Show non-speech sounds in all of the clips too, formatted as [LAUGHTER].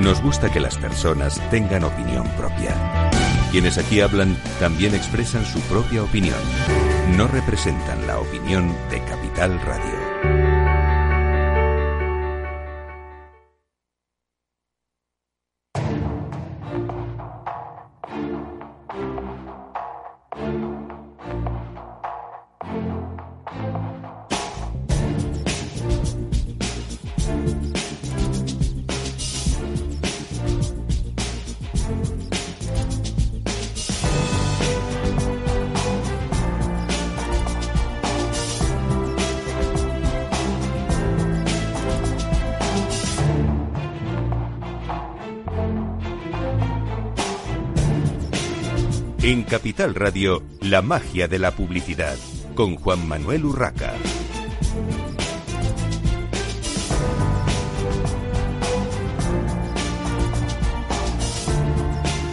Nos gusta que las personas tengan opinión propia. Quienes aquí hablan también expresan su propia opinión. No representan la opinión de Capital Radio. Capital Radio, la magia de la publicidad, con Juan Manuel Urraca.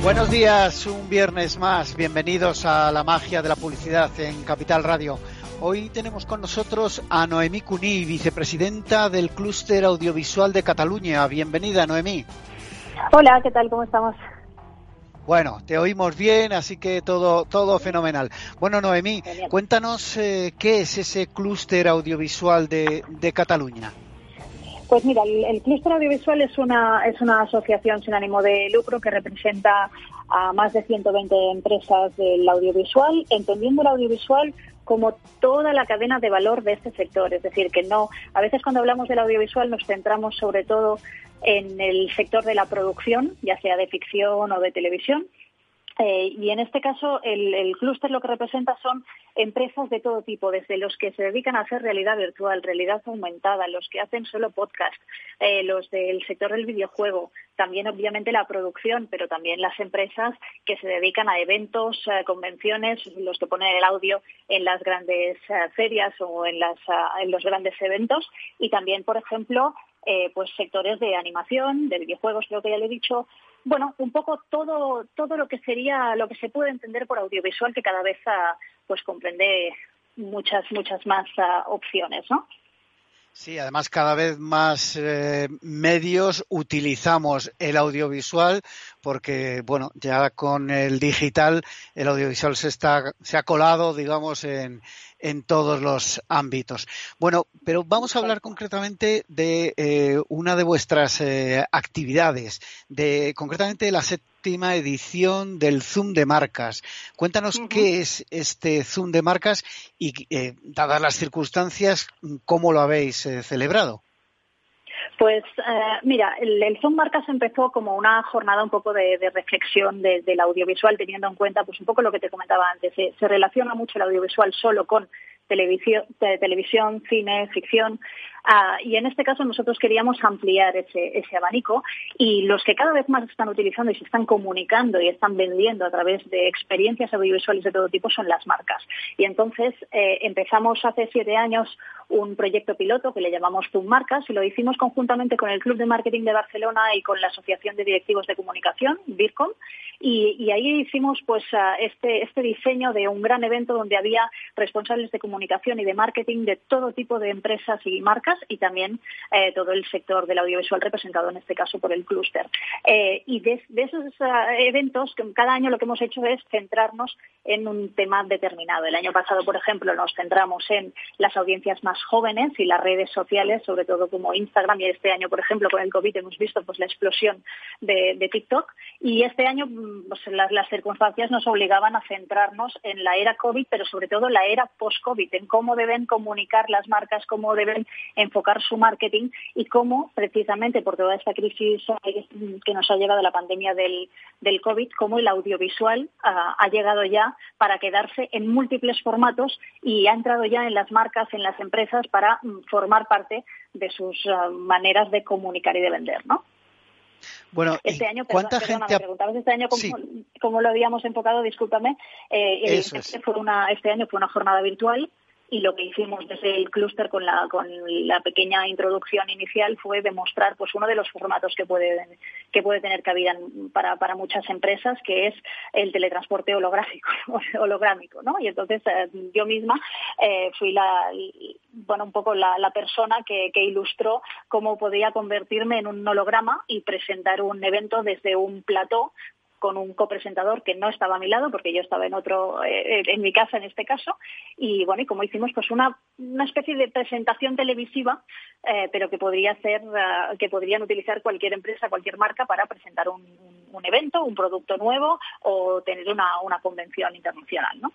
Buenos días, un viernes más. Bienvenidos a la magia de la publicidad en Capital Radio. Hoy tenemos con nosotros a Noemí Cuní, vicepresidenta del Clúster Audiovisual de Cataluña. Bienvenida, Noemí. Hola, ¿qué tal? ¿Cómo estamos? Bueno, te oímos bien, así que todo, todo fenomenal. Bueno, Noemí, cuéntanos eh, qué es ese clúster audiovisual de, Cataluña. Pues mira, el, clúster audiovisual es una, es una asociación sin ánimo de lucro que representa a más de 120 empresas del audiovisual, entendiendo el audiovisual como toda la cadena de valor de este sector. Es decir, que no, a veces cuando hablamos del audiovisual nos centramos sobre todo en el sector de la producción, ya sea de ficción o de televisión. Eh, y en este caso, el, clúster lo que representa son empresas de todo tipo, desde los que se dedican a hacer realidad virtual, realidad aumentada, los que hacen solo podcast, eh, los del sector del videojuego, también obviamente la producción, pero también las empresas que se dedican a eventos, eh, convenciones, los que ponen el audio en las grandes ferias o en, las, en los grandes eventos, y también, por ejemplo, eh, pues sectores de animación, de videojuegos, creo que ya le he dicho. Bueno, un poco todo, todo lo que sería, lo que se puede entender por audiovisual, que cada vez ah, pues comprende muchas, muchas más ah, opciones, ¿no? Sí, además cada vez más eh, medios utilizamos el audiovisual porque, bueno, ya con el digital el audiovisual se está se ha colado, digamos, en, en todos los ámbitos. Bueno, pero vamos a hablar concretamente de eh, una de vuestras eh, actividades, de concretamente de la séptima edición del Zoom de marcas. Cuéntanos qué es este Zoom de marcas y, eh, dadas las circunstancias, cómo lo habéis celebrado. Pues mira, el, Zoom Marcas empezó como una jornada un poco de, reflexión del audiovisual, teniendo en cuenta pues un poco lo que te comentaba antes. se relaciona mucho el audiovisual solo con televisión, televisión cine, ficción, Ah, y en este caso nosotros queríamos ampliar ese, ese, abanico y los que cada vez más están utilizando y se están comunicando y están vendiendo a través de experiencias audiovisuales de todo tipo son las marcas. Y entonces eh, empezamos hace siete años un proyecto piloto que le llamamos Zoom Marcas y lo hicimos conjuntamente con el Club de Marketing de Barcelona y con la Asociación de Directivos de Comunicación, BIRCOM, y, ahí hicimos pues ah, este, este diseño de un gran evento donde había responsables de comunicación y de marketing de todo tipo de empresas y marcas y también eh, todo el sector del audiovisual representado en este caso por el clúster. Eh, y de, esos eh, eventos, cada año lo que hemos hecho es centrarnos en un tema determinado. El año pasado, por ejemplo, nos centramos en las audiencias más jóvenes y las redes sociales, sobre todo como Instagram, y este año, por ejemplo, con el COVID hemos visto pues, la explosión de, TikTok. Y este año mm, pues, las, las circunstancias nos obligaban a centrarnos en la era COVID, pero sobre todo la era post-COVID, en cómo deben comunicar las marcas, cómo deben enfocar su marketing y cómo, precisamente por toda esta crisis que nos ha llegado la pandemia del, del COVID, cómo el audiovisual ah, ha llegado ya para quedarse en múltiples formatos y ha entrado ya en las marcas, en las empresas, para mm, formar parte de sus ah, maneras de comunicar y de vender, ¿no? Bueno, este año, ¿cuánta gente este año cómo, lo habíamos enfocado, discúlpame, eh, este, fue una, este año fue una jornada virtual y lo que hicimos desde el clúster con la, con la pequeña introducción inicial fue demostrar pues uno de los formatos que puede, que puede tener cabida para, para muchas empresas, que es el teletransporte holográfico, [LAUGHS] holográmico, ¿no? Y entonces eh, yo misma eh, fui la, bueno, un poco la, persona que, que ilustró cómo podía convertirme en un holograma y presentar un evento desde un plató con un copresentador que no estaba a mi lado porque yo estaba en otro eh, en mi casa en este caso y bueno y como hicimos pues una, una especie de presentación televisiva eh, pero que podría ser eh, que podrían utilizar cualquier empresa cualquier marca para presentar un evento un producto nuevo o tener una, una convención internacional no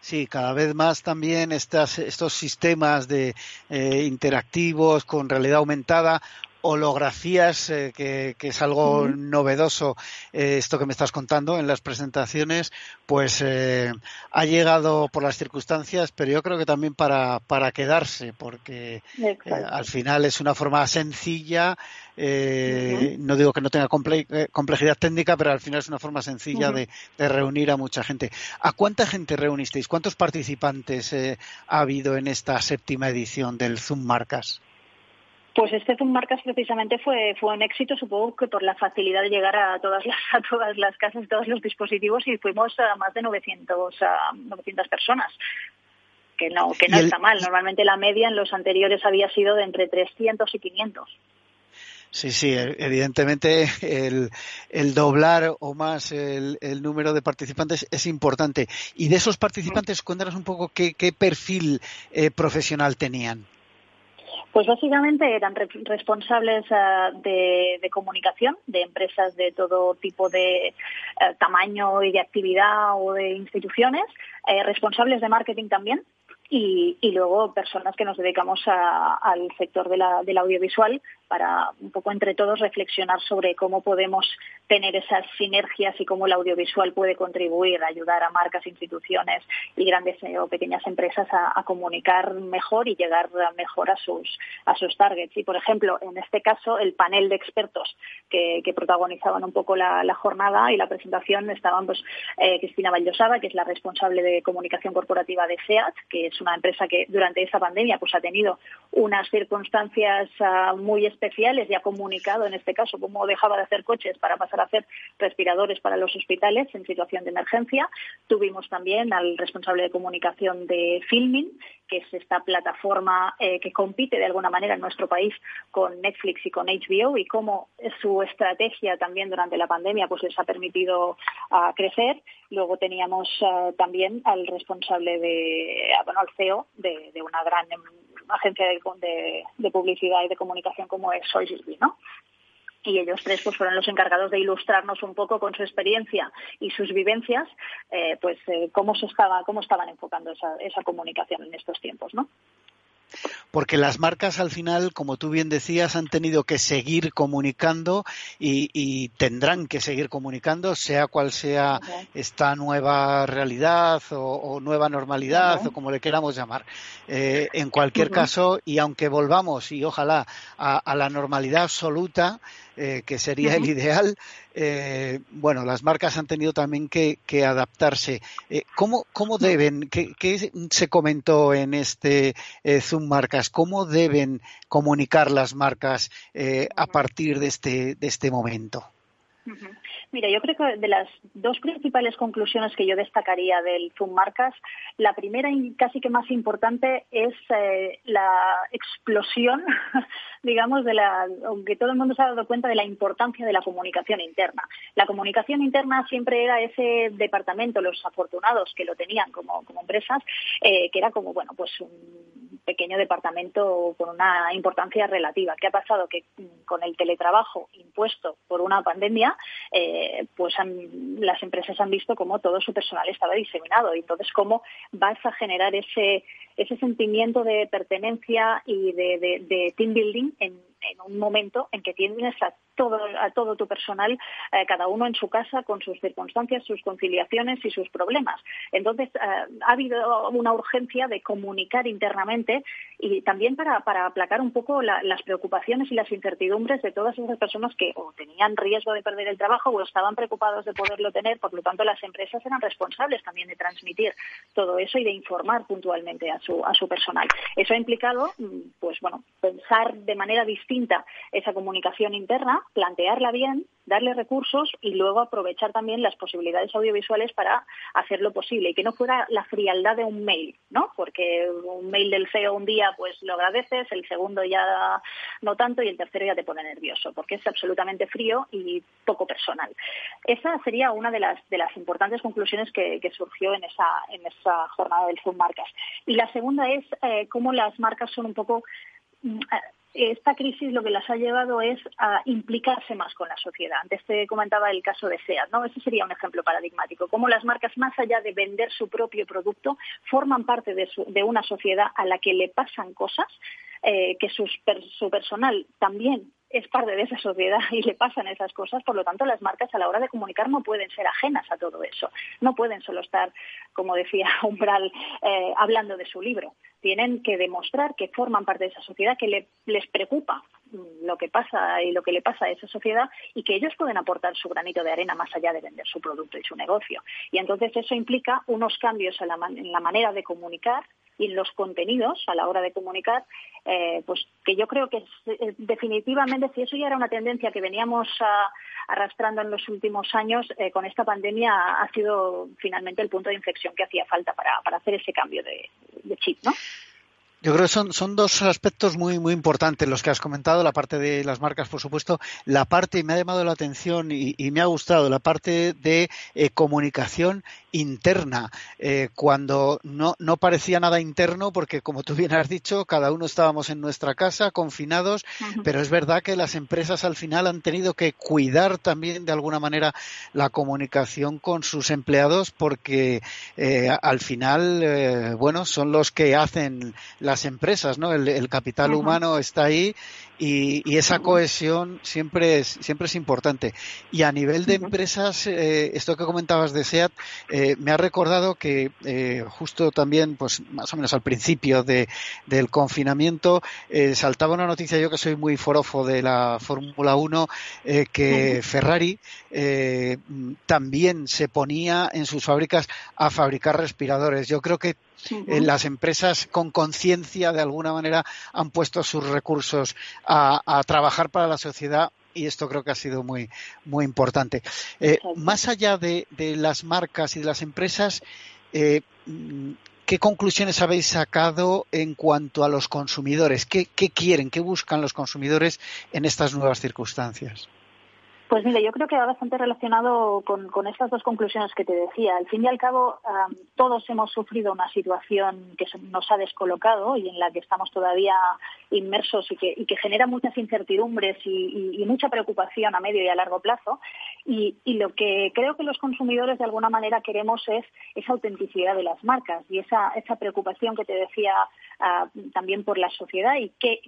Sí, cada vez más también estas, estos sistemas de interactivos con realidad aumentada holografías, eh, que, es algo novedoso eh, esto que me estás contando en las presentaciones, pues eh, ha llegado por las circunstancias, pero yo creo que también para, para quedarse, porque al final es una forma sencilla, no digo que no tenga complejidad técnica, pero al final es una forma sencilla de, de, reunir a mucha gente. ¿A cuánta gente reunisteis? ¿Cuántos participantes ha habido en esta séptima edición del Zoom Marcas? Pues este Zoom Marcas precisamente fue, fue un éxito, supongo que por la facilidad de llegar a todas las, a todas las casas, todos los dispositivos y fuimos a más de 900, a 900 personas que no, que no está mal. Normalmente la media en los anteriores había sido de entre 300 y 500. Sí, sí, e, evidentemente el, el doblar o más el, el, número de participantes es importante. Y de esos participantes, cuéntanos un poco qué, qué perfil eh, profesional tenían. Pues básicamente eran responsables eh, de, comunicación de empresas de todo tipo de eh, tamaño y de actividad o de instituciones, eh, responsables de marketing también, y, luego personas que nos dedicamos al sector de la, del audiovisual para un poco entre todos reflexionar sobre cómo podemos tener esas sinergias y cómo el audiovisual puede contribuir a ayudar a marcas, instituciones y grandes o pequeñas empresas a, comunicar mejor y llegar mejor a sus, a sus targets. Y, por ejemplo, en este caso, el panel de expertos que, protagonizaban un poco la, jornada y la presentación estaban pues, eh, Cristina Vallosada, que es la responsable de comunicación corporativa de SEAT, que es una empresa que durante esta pandemia pues, ha tenido unas circunstancias uh, muy especiales y ha comunicado en este caso cómo dejaba de hacer coches para pasar a hacer respiradores para los hospitales en situación de emergencia. Tuvimos también al responsable de comunicación de Filming, que es esta plataforma eh, que compite de alguna manera en nuestro país con Netflix y con HBO y cómo su estrategia también durante la pandemia pues les ha permitido uh, crecer. Luego teníamos uh, también al responsable de, bueno, al CEO de, de una gran agencia de, de, publicidad y de comunicación como es Soysby, ¿no? y ellos tres pues fueron los encargados de ilustrarnos un poco con su experiencia y sus vivencias eh, pues eh, cómo se estaba cómo estaban enfocando esa, esa comunicación en estos tiempos no porque las marcas al final, como tú bien decías, han tenido que seguir comunicando y, tendrán que seguir comunicando, sea cual sea esta nueva realidad o, nueva normalidad o como le queramos llamar. Eh, en cualquier caso, y aunque volvamos, y ojalá, a la normalidad absoluta, eh, que sería el ideal. Eh, bueno, las marcas han tenido también que, adaptarse. Eh, ¿cómo, ¿cómo, deben, qué, se comentó en este Zoom Marcas, cómo deben comunicar las marcas a partir de este, de este momento? Mira, yo creo que de las dos principales conclusiones que yo destacaría del Zoom Marcas, la primera y casi que más importante es eh, la explosión, [LAUGHS] digamos, de la, aunque todo el mundo se ha dado cuenta de la importancia de la comunicación interna. La comunicación interna siempre era ese departamento, los afortunados que lo tenían como, como empresas, eh, que era como, bueno, pues un pequeño departamento con una importancia relativa. ¿Qué ha pasado? Que con el teletrabajo impuesto por una pandemia, eh, pues las empresas han visto cómo todo su personal estaba diseminado entonces cómo vas a generar ese, ese sentimiento de pertenencia y de, team building en, un momento en que tienes a todo, a todo tu personal, eh, cada uno en su casa, con sus circunstancias, sus conciliaciones y sus problemas. Entonces, eh, ha habido una urgencia de comunicar internamente y también para, aplacar un poco las preocupaciones y las incertidumbres de todas esas personas que o tenían riesgo de perder el trabajo o estaban preocupados de poderlo tener. Por lo tanto, las empresas eran responsables también de transmitir todo eso y de informar puntualmente a su, a su personal. Eso ha implicado, mm, pues bueno, pensar de manera distinta esa comunicación interna plantearla bien, darle recursos y luego aprovechar también las posibilidades audiovisuales para hacerlo posible y que no fuera la frialdad de un mail, ¿no? Porque un mail del CEO un día pues lo agradeces, el segundo ya no tanto y el tercero ya te pone nervioso porque es absolutamente frío y poco personal. Esa sería una de las de las importantes conclusiones que, surgió en esa en esa jornada del Zoom Marcas. Y la segunda es eh, cómo las marcas son un poco mm, esta crisis lo que las ha llevado es a implicarse más con la sociedad. Antes te comentaba el caso de SEAT, ¿no? Ese sería un ejemplo paradigmático. Cómo las marcas, más allá de vender su propio producto, forman parte de, una sociedad a la que le pasan cosas, eh, que su personal también es parte de esa sociedad y le pasan esas cosas, por lo tanto las marcas a la hora de comunicar no pueden ser ajenas a todo eso, no pueden solo estar, como decía [LAUGHS] Umbral, eh, hablando de su libro, tienen que demostrar que forman parte de esa sociedad, que les preocupa lo que pasa y lo que le pasa a esa sociedad y que ellos pueden aportar su granito de arena más allá de vender su producto y su negocio. Y entonces eso implica unos cambios en la manera de comunicar y los contenidos a la hora de comunicar, eh, pues que yo creo que eh, definitivamente, si eso ya era una tendencia que veníamos ah, arrastrando en los últimos años, eh, con esta pandemia ha sido finalmente el punto de inflexión que hacía falta para, hacer ese cambio de, de chip, ¿no? Yo creo que son, son dos aspectos muy, muy importantes. Los que has comentado, la parte de las marcas, por supuesto, la parte, y me ha llamado la atención y, me ha gustado, la parte de eh, comunicación interna, eh, cuando no, no parecía nada interno, porque como tú bien has dicho, cada uno estábamos en nuestra casa, confinados, pero es verdad que las empresas al final han tenido que cuidar también de alguna manera la comunicación con sus empleados, porque eh, al final, bueno, son los que hacen las empresas, ¿no? El, capital humano está ahí y, esa cohesión siempre es, siempre es importante. Y a nivel de empresas, eh, esto que comentabas de SEAT, eh, me ha recordado que eh, justo también, pues más o menos al principio de, del confinamiento, saltaba una noticia, yo que soy muy forofo de la Fórmula 1, que Ferrari también se ponía en sus fábricas a fabricar respiradores. Yo creo que las empresas con conciencia de alguna manera han puesto sus recursos a, trabajar para la sociedad y esto creo que ha sido muy, muy importante. Eh, más allá de, las marcas y de las empresas, eh, ¿qué conclusiones habéis sacado en cuanto a los consumidores? ¿Qué, quieren, qué buscan los consumidores en estas nuevas circunstancias? Pues mire, yo creo que va bastante relacionado con, estas dos conclusiones que te decía. Al fin y al cabo, todos hemos sufrido una situación que nos ha descolocado y en la que estamos todavía inmersos y que, genera muchas incertidumbres y, mucha preocupación a medio y a largo plazo. Y, lo que creo que los consumidores de alguna manera queremos es esa autenticidad de las marcas y esa, esa preocupación que te decía ah, también por la sociedad y qué,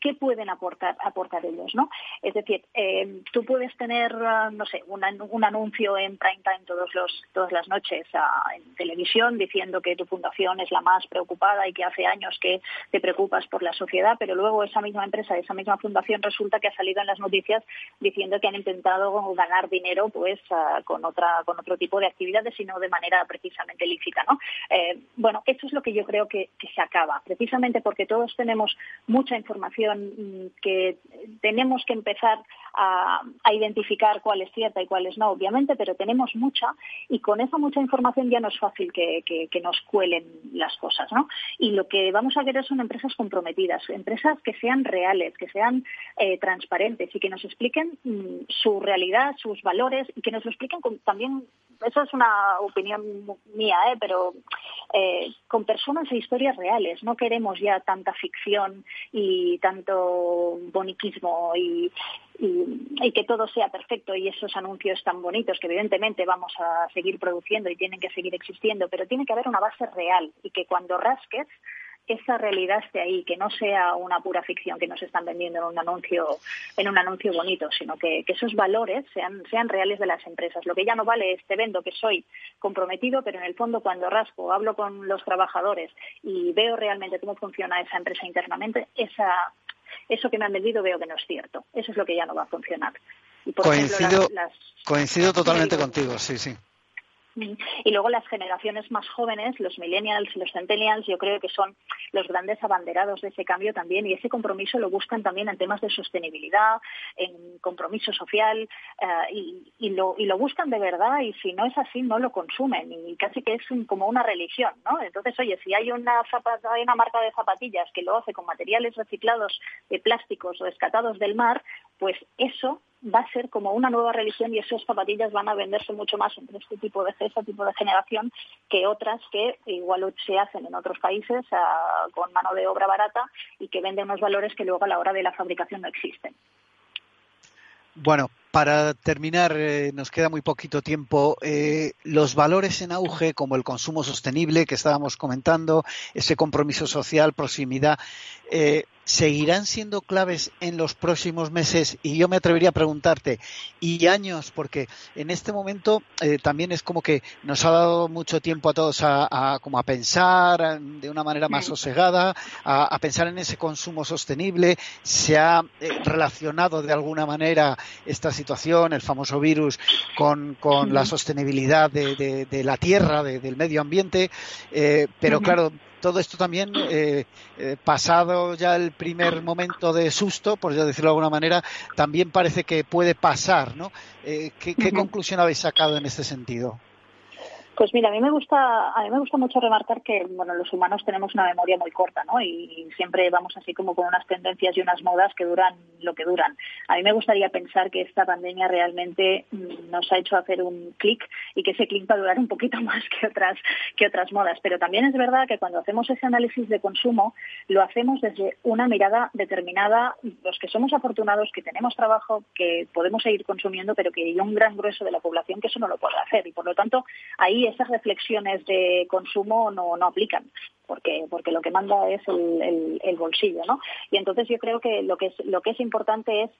qué pueden aportar, aportar ellos, ¿no? Es decir, eh, tú puedes tener, ah, no sé, un, anuncio en prime time todos los, todas las noches ah, en televisión diciendo que tu fundación es la más preocupada y que hace años que te preocupas por la sociedad, pero luego esa misma empresa, esa misma fundación resulta que ha salido en las noticias diciendo que han intentado ganar dinero pues ah, con otra con otro tipo de actividades y no de manera precisamente lícita, ¿no? Eh, bueno, eso es lo que yo creo que, que se acaba, precisamente porque todos tenemos mucha información información mm, que tenemos que empezar a, identificar cuál es cierta y cuál es no, obviamente, pero tenemos mucha y con esa mucha información ya no es fácil que, nos cuelen las cosas, ¿no? Y lo que vamos a querer son empresas comprometidas, empresas que sean reales, que sean eh, transparentes y que nos expliquen mm, su realidad, sus valores y que nos expliquen también, eso es una opinión mía, ¿eh? pero eh, con personas e historias reales. No queremos ya tanta ficción y tanto boniquismo y, y, que todo sea perfecto y esos anuncios tan bonitos que evidentemente vamos a seguir produciendo y tienen que seguir existiendo, pero tiene que haber una base real y que cuando rasques esa realidad esté ahí, que no sea una pura ficción que nos están vendiendo en un anuncio, en un anuncio bonito, sino que, esos valores sean, sean reales de las empresas. Lo que ya no vale es te vendo que soy comprometido, pero en el fondo cuando rasco, hablo con los trabajadores y veo realmente cómo funciona esa empresa internamente, esa, eso que me han vendido veo que no es cierto. Eso es lo que ya no va a funcionar. coincido, coincido totalmente contigo, sí, sí. Y luego las generaciones más jóvenes, los millennials y los centennials, yo creo que son los grandes abanderados de ese cambio también. Y ese compromiso lo buscan también en temas de sostenibilidad, en compromiso social eh, y, lo, y lo buscan de verdad. Y si no es así no lo consumen. Y casi que es como una religión, ¿no? Entonces, oye, si hay una, hay una marca de zapatillas que lo hace con materiales reciclados de plásticos o rescatados del mar, pues eso va a ser como una nueva religión y esas zapatillas van a venderse mucho más entre este tipo de este tipo de generación que otras que igual se hacen en otros países ah, con mano de obra barata y que venden unos valores que luego a la hora de la fabricación no existen. Bueno, para terminar, eh, nos queda muy poquito tiempo. Eh, los valores en auge, como el consumo sostenible que estábamos comentando, ese compromiso social, proximidad, eh, seguirán siendo claves en los próximos meses y yo me atrevería a preguntarte y años porque en este momento eh, también es como que nos ha dado mucho tiempo a todos a, como a pensar de una manera más sosegada a, pensar en ese consumo sostenible. Se ha eh, relacionado de alguna manera esta situación el famoso virus con, la sostenibilidad de, la tierra del medio ambiente. Eh, pero claro todo esto también, eh, eh, pasado ya el primer momento de susto, por decirlo de alguna manera, también parece que puede pasar, ¿no? Eh, ¿Qué, conclusión habéis sacado en este sentido? Pues mira, a mí me gusta, a mí me gusta mucho remarcar que bueno, los humanos tenemos una memoria muy corta, ¿no? Y siempre vamos así como con unas tendencias y unas modas que duran lo que duran. A mí me gustaría pensar que esta pandemia realmente mm, nos ha hecho hacer un clic y que ese clic va a durar un poquito [LAUGHS] más que otras que otras modas. Pero también es verdad que cuando hacemos ese análisis de consumo lo hacemos desde una mirada determinada. Los que somos afortunados, que tenemos trabajo, que podemos seguir consumiendo, pero que hay un gran grueso de la población que eso no lo puede hacer y por lo tanto ahí esas reflexiones de consumo no, no aplican. Porque, porque lo que manda es el, bolsillo, ¿no? Y entonces yo creo que lo que es, lo que es importante es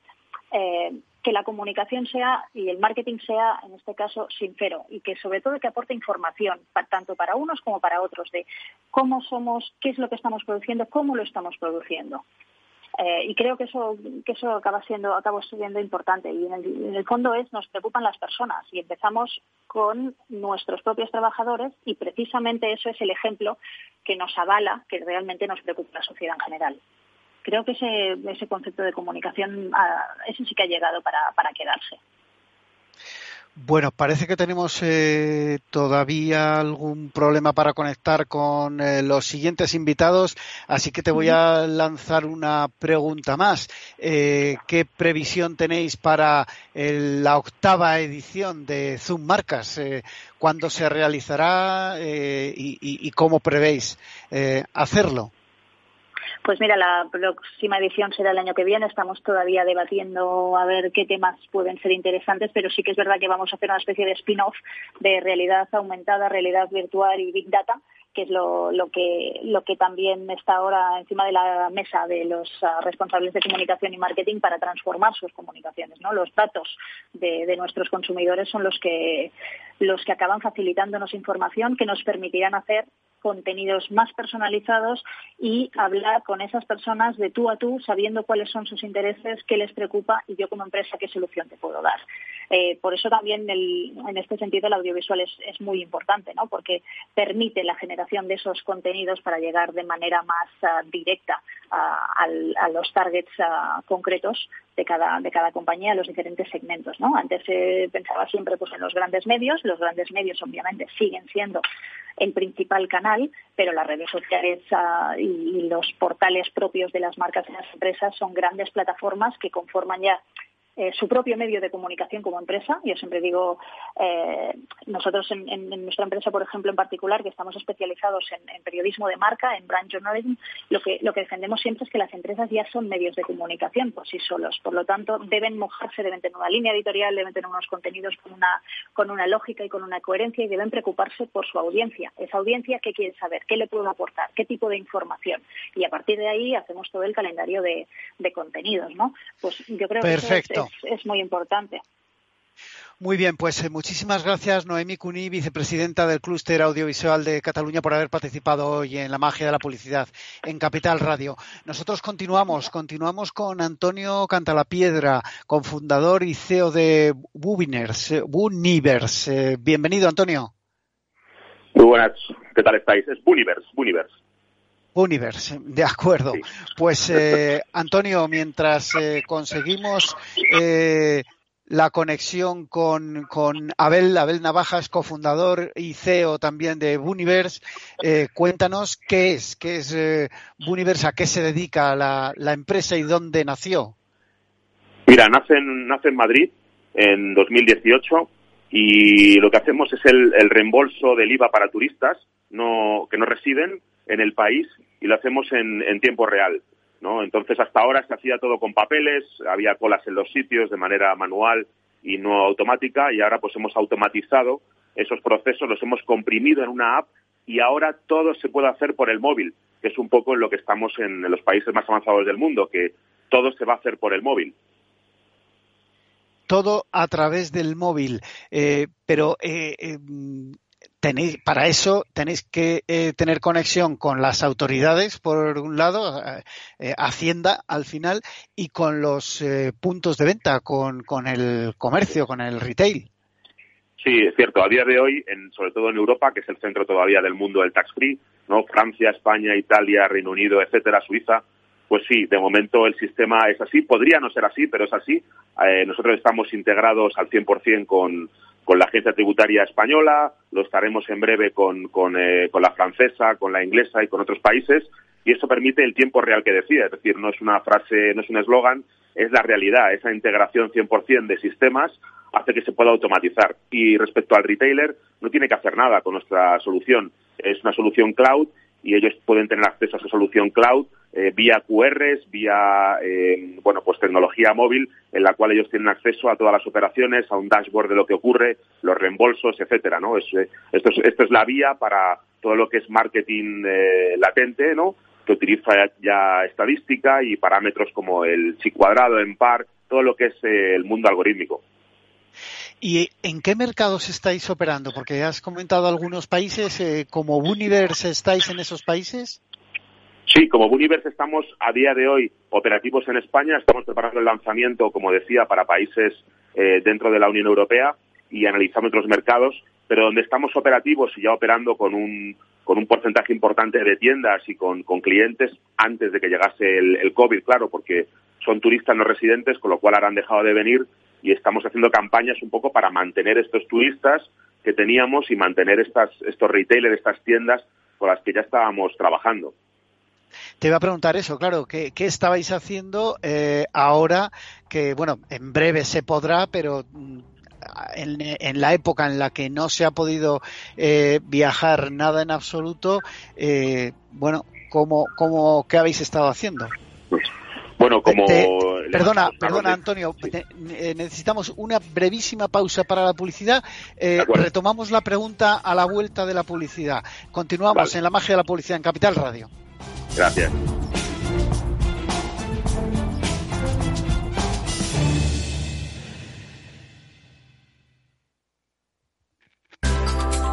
eh, que la comunicación sea y el marketing sea, en este caso, sincero y que sobre todo que aporte información, tanto para unos como para otros, de cómo somos, qué es lo que estamos produciendo, cómo lo estamos produciendo. Eh, y creo que eso, que eso acaba siendo, acaba siendo importante. Y en el, fondo es, nos preocupan las personas y empezamos con nuestros propios trabajadores y precisamente eso es el ejemplo que nos avala que realmente nos preocupa la sociedad en general. Creo que ese, ese concepto de comunicación, ah, ese sí que ha llegado para, para quedarse. Bueno, parece que tenemos eh, todavía algún problema para conectar con eh, los siguientes invitados, así que te voy a lanzar una pregunta más. Eh, ¿Qué previsión tenéis para la octava edición de Zoom Marcas? ¿Cuándo se realizará y, cómo prevéis hacerlo? Pues mira, la próxima edición será el año que viene. Estamos todavía debatiendo a ver qué temas pueden ser interesantes, pero sí que es verdad que vamos a hacer una especie de spin-off de realidad aumentada, realidad virtual y big data que es lo, que, lo que también está ahora encima de la mesa de los ah, responsables de comunicación y marketing para transformar sus comunicaciones. ¿no? Los datos de, de, nuestros consumidores son los que, los que acaban facilitándonos información que nos permitirán hacer contenidos más personalizados y hablar con esas personas de tú a tú, sabiendo cuáles son sus intereses, qué les preocupa y yo como empresa qué solución te puedo dar. Eh, por eso también en este sentido el audiovisual es, muy importante, ¿no? porque permite la generación de esos contenidos para llegar de manera más ah, directa a, los targets ah, concretos de cada, de cada compañía, los diferentes segmentos. ¿no? Antes se pensaba siempre pues, en los grandes medios, los grandes medios obviamente siguen siendo el principal canal, pero las redes sociales ah, y los portales propios de las marcas y las empresas son grandes plataformas que conforman ya eh, su propio medio de comunicación como empresa. Yo siempre digo, eh, nosotros en, nuestra empresa, por ejemplo, en particular, que estamos especializados en, periodismo de marca, en brand journalism, lo que, lo que defendemos siempre es que las empresas ya son medios de comunicación por sí solos. Por lo tanto, deben mojarse, deben tener una línea editorial, deben tener unos contenidos con una, con una lógica y con una coherencia y deben preocuparse por su audiencia. Esa audiencia, ¿qué quiere saber? ¿Qué le puedo aportar? ¿Qué tipo de información? Y a partir de ahí hacemos todo el calendario de, contenidos, ¿no? Pues yo creo que eso es, muy importante. Muy bien, pues eh, muchísimas gracias Noemi Cuní, vicepresidenta del Clúster Audiovisual de Cataluña, por haber participado hoy en la magia de la publicidad en Capital Radio. Nosotros continuamos, continuamos con Antonio Cantalapiedra, cofundador y CEO de Bunivers. Eh, bienvenido, Antonio. Muy buenas, ¿qué tal estáis? Es Bunivers, Bunivers. Universe, de acuerdo. Pues eh, Antonio, mientras eh, conseguimos eh, la conexión con, con, Abel, Abel Navajas, cofundador y CEO también de Universe, cuéntanos qué es, qué es Universe, a qué se dedica la, la, empresa y dónde nació. Mira, nace en, nace en Madrid en 2018 y lo que hacemos es el, el reembolso del IVA para turistas no, que no residen en el país y lo hacemos en, en tiempo real. ¿no? Entonces, hasta ahora se hacía todo con papeles, había colas en los sitios de manera manual y no automática, y ahora pues hemos automatizado esos procesos, los hemos comprimido en una app y ahora todo se puede hacer por el móvil, que es un poco en lo que estamos en, los países más avanzados del mundo, que todo se va a hacer por el móvil todo a través del móvil. Eh, pero eh, eh, tenéis, para eso tenéis que eh, tener conexión con las autoridades, por un lado, eh, eh, Hacienda al final, y con los puntos de venta, con, con, el comercio, con el retail. Sí, es cierto. A día de hoy, en, sobre todo en Europa, que es el centro todavía del mundo del tax free, ¿no? Francia, España, Italia, Reino Unido, etcétera, Suiza, pues sí, de momento el sistema es así. Podría no ser así, pero es así. nosotros estamos integrados al 100% con, con la agencia tributaria española, lo estaremos en breve con, con, eh, con, la francesa, con la inglesa y con otros países, y eso permite el tiempo real que decía, es decir, no es una frase, no es un eslogan, es la realidad, esa integración 100% de sistemas hace que se pueda automatizar. Y respecto al retailer, no tiene que hacer nada con nuestra solución, es una solución cloud y ellos pueden tener acceso a esa solución cloud eh, vía QRs, vía eh, bueno pues tecnología móvil en la cual ellos tienen acceso a todas las operaciones, a un dashboard de lo que ocurre, los reembolsos, etcétera, ¿no? Es, eh, esto, es, esto es la vía para todo lo que es marketing latente, ¿no? Que utiliza ya, estadística y parámetros como el chi cuadrado, en par, todo lo que es el mundo algorítmico. ¿Y en qué mercados estáis operando? Porque has comentado algunos países, como Universe, ¿estáis en esos países? Sí, como Universe estamos a día de hoy operativos en España, estamos preparando el lanzamiento, como decía, para países eh, dentro de la Unión Europea y analizamos otros mercados, pero donde estamos operativos y ya operando con un, con un porcentaje importante de tiendas y con, clientes antes de que llegase el, el, COVID, claro, porque son turistas no residentes, con lo cual ahora han dejado de venir y estamos haciendo campañas un poco para mantener estos turistas que teníamos y mantener estas, estos retailers, estas tiendas con las que ya estábamos trabajando. Te iba a preguntar eso, claro, ¿qué, estabais haciendo eh, ahora que, bueno, en breve se podrá, pero mm, en, la época en la que no se ha podido eh, viajar nada en absoluto, eh, bueno, ¿cómo, cómo, ¿qué habéis estado haciendo? Bueno, como... perdona, perdona, Antonio. necesitamos una brevísima pausa para la publicidad. retomamos la pregunta a la vuelta de la publicidad. Continuamos en la magia de la publicidad en Capital Radio. Gracias.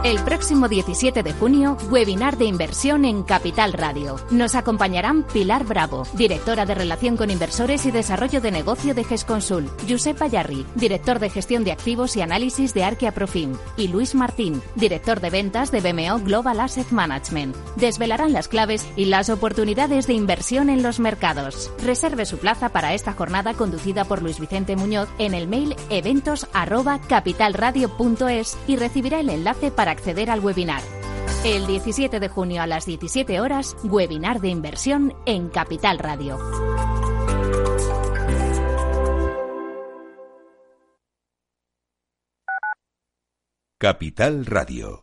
El próximo 17 de junio, webinar de inversión en Capital Radio. Nos acompañarán Pilar Bravo, directora de Relación con Inversores y Desarrollo de Negocio de GESConsul, Josep Ayarri, director de Gestión de Activos y Análisis de Arquea Profim, y Luis Martín, director de Ventas de BMO Global Asset Management. Desvelarán las claves y las oportunidades de inversión en los mercados. Reserve su plaza para esta jornada conducida por Luis Vicente Muñoz en el mail eventos@capitalradio.es y recibirá el enlace para acceder al webinar. El 17 de junio a las 17 horas, webinar de inversión en Capital Radio. Capital Radio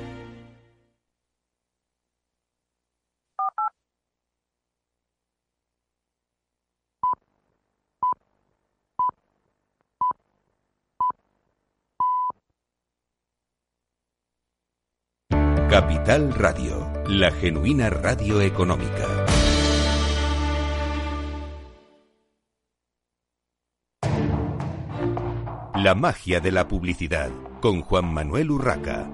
Capital Radio, la genuina radio económica. La magia de la publicidad con Juan Manuel Urraca.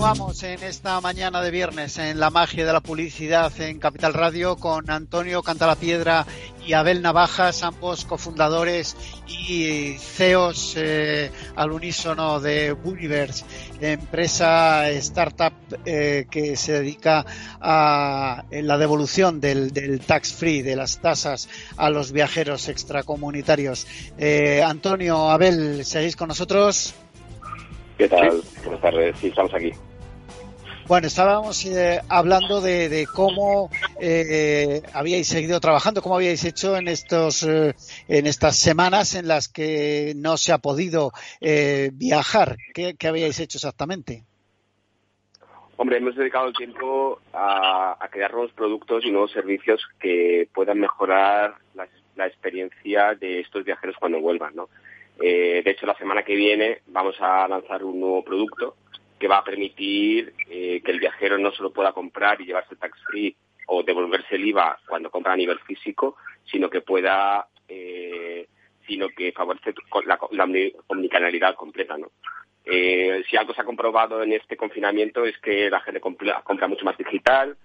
Continuamos en esta mañana de viernes en la magia de la publicidad en Capital Radio con Antonio Cantalapiedra y Abel Navajas, ambos cofundadores y CEOs eh, al unísono de Universe, empresa startup eh, que se dedica a la devolución del, tax free, de las tasas a los viajeros extracomunitarios. Eh, Antonio, Abel, ¿seguís con nosotros? ¿Qué tal? Buenas tardes. Sí, estamos aquí. Bueno, estábamos eh, hablando de, cómo eh, habíais seguido trabajando, cómo habíais hecho en estos eh, en estas semanas en las que no se ha podido viajar. ¿Qué, habíais hecho exactamente? Hombre, hemos dedicado el tiempo a, crear nuevos productos y nuevos servicios que puedan mejorar la, experiencia de estos viajeros cuando vuelvan, ¿no? de hecho, la semana que viene vamos a lanzar un nuevo producto que va a permitir eh, que el viajero no solo pueda comprar y llevarse tax free o devolverse el IVA cuando compra a nivel físico, sino que pueda, eh, sino que favorece la, la omnicanalidad completa, ¿no? Eh, si algo se ha comprobado en este confinamiento es que la gente compra, compra mucho más digital.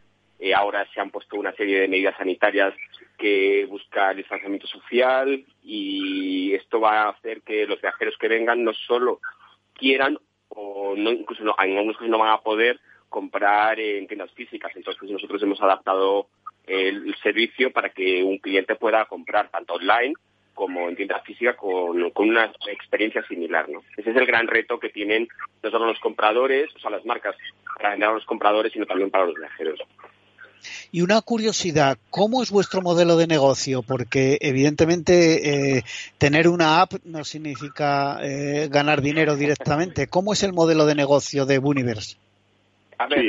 ahora se han puesto una serie de medidas sanitarias que buscan el distanciamiento social y esto va a hacer que los viajeros que vengan no solo quieran o no, incluso no, en algunos casos no van a poder comprar en tiendas físicas. Entonces nosotros hemos adaptado el servicio para que un cliente pueda comprar tanto online como en tienda física con, una experiencia similar. ¿no? Ese es el gran reto que tienen no solo los compradores, o sea, las marcas para vender a los compradores, sino también para los viajeros. Y una curiosidad, ¿cómo es vuestro modelo de negocio? Porque evidentemente eh, tener una app no significa eh, ganar dinero directamente. ¿Cómo es el modelo de negocio de Buniverse? sí,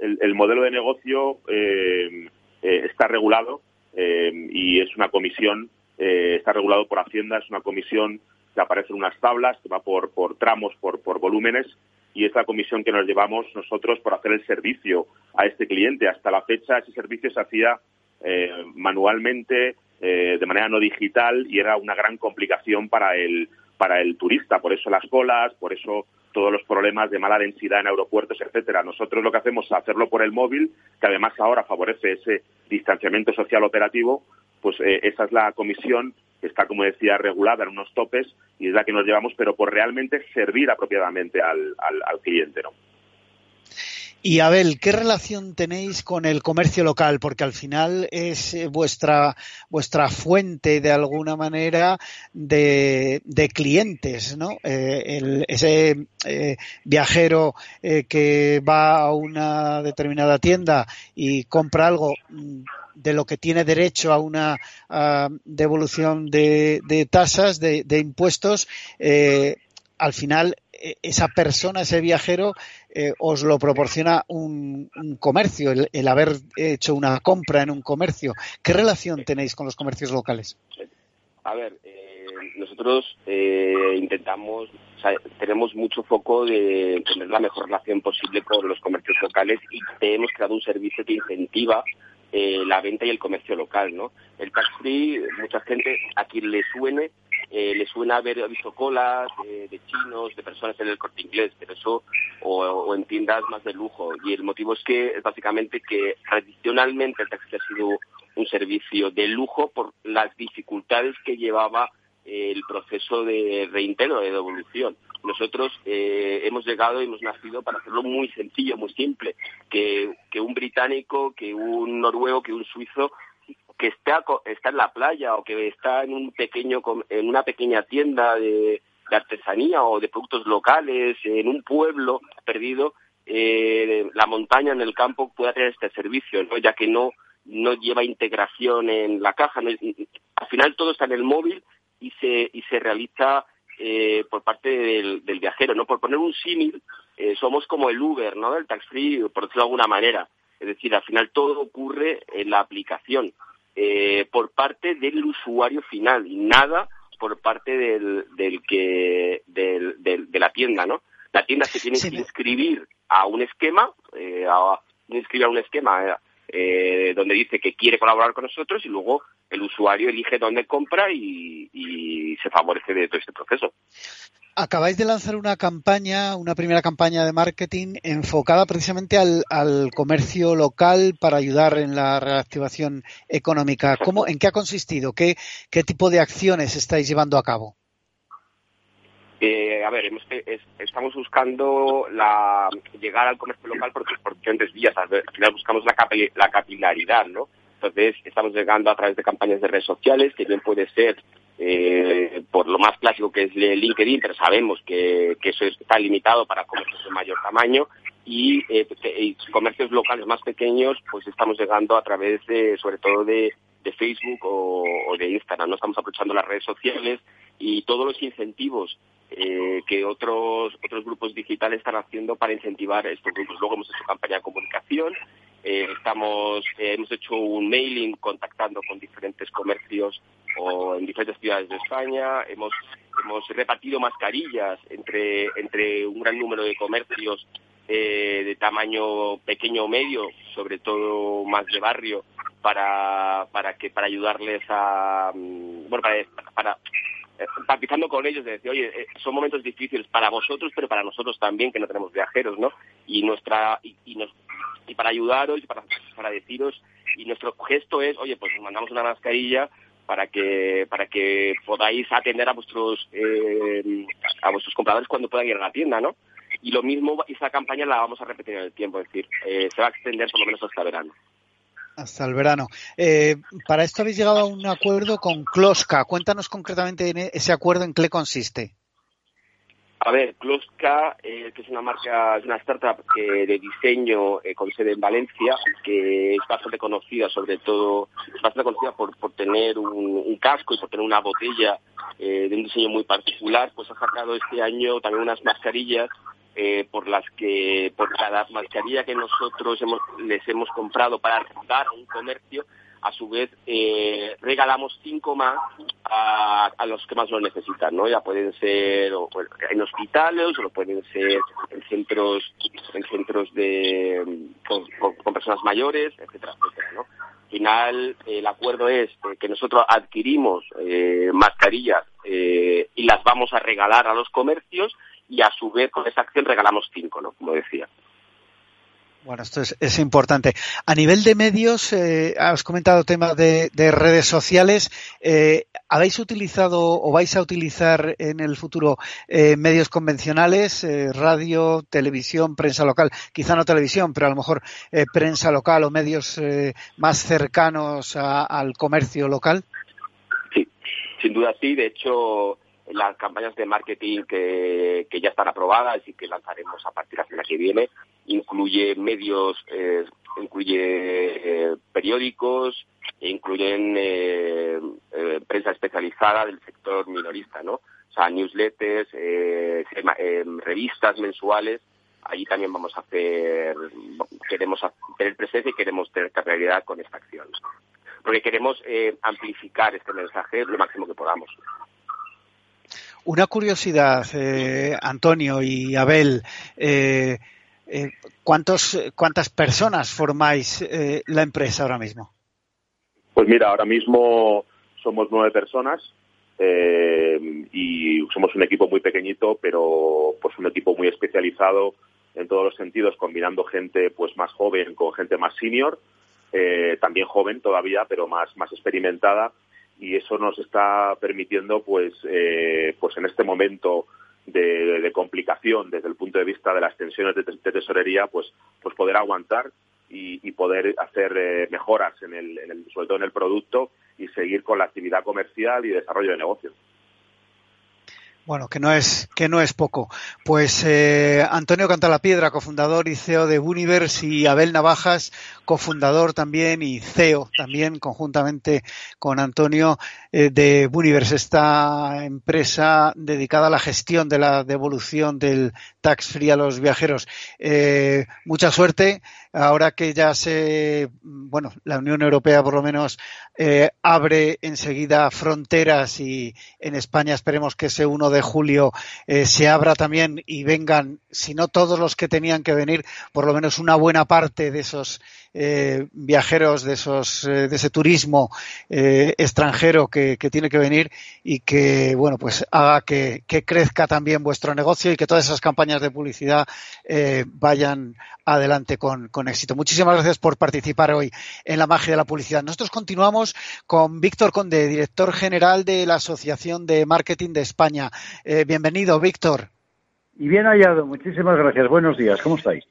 el, modelo de negocio eh, está regulado y es una comisión, está regulado por Hacienda, es una comisión que aparece en unas tablas, que va por, por tramos, por, por volúmenes y es la comisión que nos llevamos nosotros por hacer el servicio a este cliente. Hasta la fecha ese servicio se hacía eh, manualmente, eh, de manera no digital y era una gran complicación para el, para el turista. Por eso las colas, por eso todos los problemas de mala densidad en aeropuertos, etcétera. Nosotros lo que hacemos es hacerlo por el móvil, que además ahora favorece ese distanciamiento social operativo, pues eh, esa es la comisión que está, como decía, regulada en unos topes y es la que nos llevamos, pero por realmente servir apropiadamente al, al, cliente, ¿no? Y Abel, ¿qué relación tenéis con el comercio local? Porque al final es eh, vuestra, vuestra fuente de alguna manera de, de clientes, ¿no? Eh, ese eh, viajero que va a una determinada tienda y compra algo mm, de lo que tiene derecho a una devolución de, tasas, de, impuestos, eh, al final e, esa persona, ese viajero, eh, os lo proporciona un, comercio, el, haber hecho una compra en un comercio. ¿Qué relación tenéis con los comercios locales? A ver, eh, nosotros eh, intentamos, o sea, tenemos mucho foco de tener la mejor relación posible con los comercios locales y hemos creado un servicio que incentiva eh, la venta y el comercio local, ¿no? El tax free, mucha gente a quien le suene, eh, le suena haber visto colas de chinos, de personas en el corte inglés, pero eso, o, o, en tiendas más de lujo. Y el motivo es que básicamente que tradicionalmente el taxi ha sido un servicio de lujo por las dificultades que llevaba el proceso de reintegro, de devolución. Nosotros eh, hemos llegado y hemos nacido para hacerlo muy sencillo, muy simple, que, que un británico, que un noruego, que un suizo que está, está en la playa o que está en un pequeño en una pequeña tienda de, artesanía o de productos locales en un pueblo perdido eh, la montaña en el campo pueda tener este servicio, ¿no? ya que no no lleva integración en la caja. al final todo está en el móvil y se, y se realiza eh, por parte del, viajero. ¿no? Por poner un símil, eh, somos como el Uber, ¿no? del tax free, por decirlo de alguna manera. Es decir, al final todo ocurre en la aplicación eh, por parte del usuario final y nada por parte del, del que del, de la tienda, ¿no? La tienda se tiene que inscribir a un esquema, eh, a, inscribir a un esquema eh, donde dice que quiere colaborar con nosotros y luego el usuario elige dónde compra y, se favorece de todo este proceso. Acabáis de lanzar una campaña, una primera campaña de marketing enfocada precisamente al, comercio local para ayudar en la reactivación económica. ¿Cómo, ¿En qué ha consistido? ¿Qué, ¿Qué tipo de acciones estáis llevando a cabo? Eh, a ver, estamos buscando la, llegar al comercio local por, por diferentes vías. Al final buscamos la, la capilaridad, ¿no? Entonces, estamos llegando a través de campañas de redes sociales, que bien puede ser eh, por lo más clásico que es LinkedIn, pero sabemos que, que eso está limitado para comercios de mayor tamaño y, eh, comercios locales más pequeños, pues estamos llegando a través de, sobre todo de, de Facebook o, de Instagram. No estamos aprovechando las redes sociales y todos los incentivos eh, que otros otros grupos digitales están haciendo para incentivar estos grupos. Luego hemos hecho campaña de comunicación, eh, estamos eh, hemos hecho un mailing contactando con diferentes comercios o en diferentes ciudades de España, hemos hemos repartido mascarillas entre entre un gran número de comercios eh, de tamaño pequeño o medio, sobre todo más de barrio, para para que para ayudarles a mm, bueno para, para empatizando con ellos, de decir, oye, eh, son momentos difíciles para vosotros, pero para nosotros también, que no tenemos viajeros, ¿no? Y nuestra y, y, nos, y para ayudaros y para, para deciros, y nuestro gesto es, oye, pues os mandamos una mascarilla para que para que podáis atender a vuestros eh, a vuestros compradores cuando puedan ir a la tienda, ¿no? Y lo mismo, esa campaña la vamos a repetir en el tiempo, es decir, eh, se va a extender por lo menos hasta verano. Hasta el verano. Eh, para esto habéis llegado a un acuerdo con Kloska. Cuéntanos concretamente ese acuerdo en qué consiste. A ver, Kloska, eh, que es una marca, es una startup de diseño eh, con sede en Valencia, que es bastante conocida, sobre todo, bastante conocida por, por tener un, casco y por tener una botella de un diseño muy particular, pues ha sacado este año también unas mascarillas eh, por las que por cada mascarilla que nosotros hemos, les hemos comprado para dar a un comercio, a su vez eh, regalamos cinco más a, los que más lo necesitan, ¿no? Ya pueden ser en hospitales o pueden ser en centros en centros de con, personas mayores, etcétera, etcétera, ¿no? Al final el acuerdo es que nosotros adquirimos eh, mascarillas eh, y las vamos a regalar a los comercios y a su vez con esa acción regalamos cinco, ¿no? Como decía. Bueno, esto es, importante. A nivel de medios, eh, has comentado temas de, redes sociales. Eh, ¿Habéis utilizado o vais a utilizar en el futuro eh, medios convencionales, eh, radio, televisión, prensa local? Quizá no televisión, pero a lo mejor eh, prensa local o medios más cercanos al comercio local. Sí, sin duda sí. De hecho, las campañas de marketing que, ya están aprobadas y que lanzaremos a partir de la semana que viene incluye medios, eh, incluye eh, periódicos, incluyen eh, prensa especializada del sector minorista, ¿no? O sea, newsletters, revistas mensuales. Allí también vamos a hacer, queremos tener presencia y queremos tener realidad con esta acción. porque queremos eh, amplificar este mensaje lo máximo que podamos. Una curiosidad, eh, Antonio y Abel, eh, ¿cuántos, ¿cuántas personas formáis la empresa ahora mismo? Pues mira, ahora mismo somos nueve personas y somos un equipo muy pequeñito, pero pues un equipo muy especializado en todos los sentidos, combinando gente pues más joven con gente más senior, eh, también joven todavía, pero más, más experimentada, y eso nos está permitiendo pues, eh, pues en este momento de, complicación desde el punto de vista de las tensiones de, tesorería, pues, pues poder aguantar y, poder hacer eh, mejoras en el, en el, sobre todo en el producto y seguir con la actividad comercial y desarrollo de negocios. Bueno, que no es, que no es poco. Pues eh, Antonio Cantalapiedra, cofundador y CEO de Universe, y Abel Navajas, cofundador también y CEO también, conjuntamente con Antonio, eh, de Universe, esta empresa dedicada a la gestión de la devolución del tax free a los viajeros. Eh, mucha suerte ahora que ya se, bueno, la Unión Europea por lo menos eh, abre enseguida fronteras y en España esperemos que ese 1 de julio eh, se abra también y vengan, si no todos los que tenían que venir, por lo menos una buena parte de esos eh, viajeros, de esos, de ese turismo extranjero que, tiene que venir y que, bueno, pues haga que, que, crezca también vuestro negocio y que todas esas campañas de publicidad vayan adelante con, con éxito. Muchísimas gracias por participar hoy en la magia de la publicidad. Nosotros continuamos con Víctor Conde, director general de la Asociación de Marketing de España. Eh, bienvenido, Víctor. Y bien hallado, muchísimas gracias. Buenos días, ¿cómo estáis?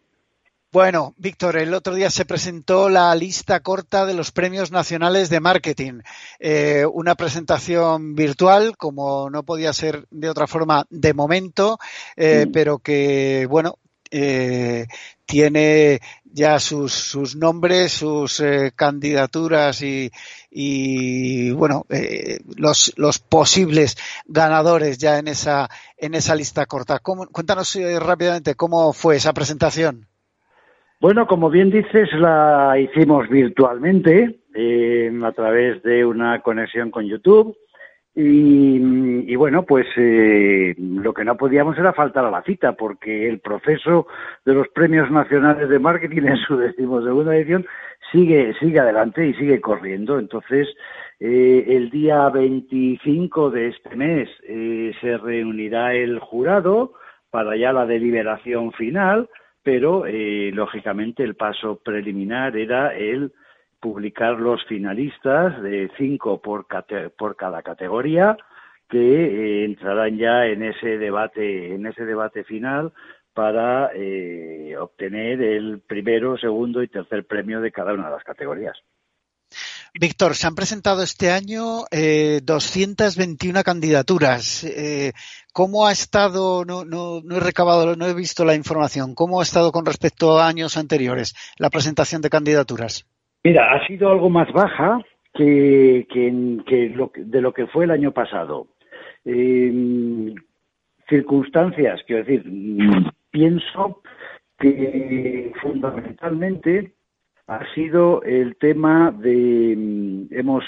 Bueno, Víctor, el otro día se presentó la lista corta de los premios nacionales de marketing. Eh, una presentación virtual, como no podía ser de otra forma de momento, eh, pero que, bueno, eh, tiene ya sus, sus nombres, sus eh, candidaturas y, y bueno, eh, los, los posibles ganadores ya en esa, en esa lista corta. cuéntanos eh, rápidamente cómo fue esa presentación. Bueno, como bien dices, la hicimos virtualmente a través de una conexión con YouTube y, bueno, pues eh, lo que no podíamos era faltar a la cita, porque el proceso de los premios nacionales de marketing [LAUGHS] en su decimosegunda edición sigue, sigue adelante y sigue corriendo. Entonces, eh, el día 25 de este mes eh, se reunirá el jurado para ya la deliberación final, pero lógicamente el paso preliminar era el publicar los finalistas de cinco por, por cada categoría que eh, entrarán ya en ese debate en ese debate final para eh, obtener el primero, segundo y tercer premio de cada una de las categorías. Víctor, se han presentado este año eh, 221 candidaturas. Eh, ¿Cómo ha estado? No, no, no, he recabado, no he visto la información. ¿Cómo ha estado con respecto a años anteriores la presentación de candidaturas? Mira, ha sido algo más baja que, de lo que fue el año pasado. Em, circunstancias, quiero decir, pienso que fundamentalmente ha sido el tema de em, hemos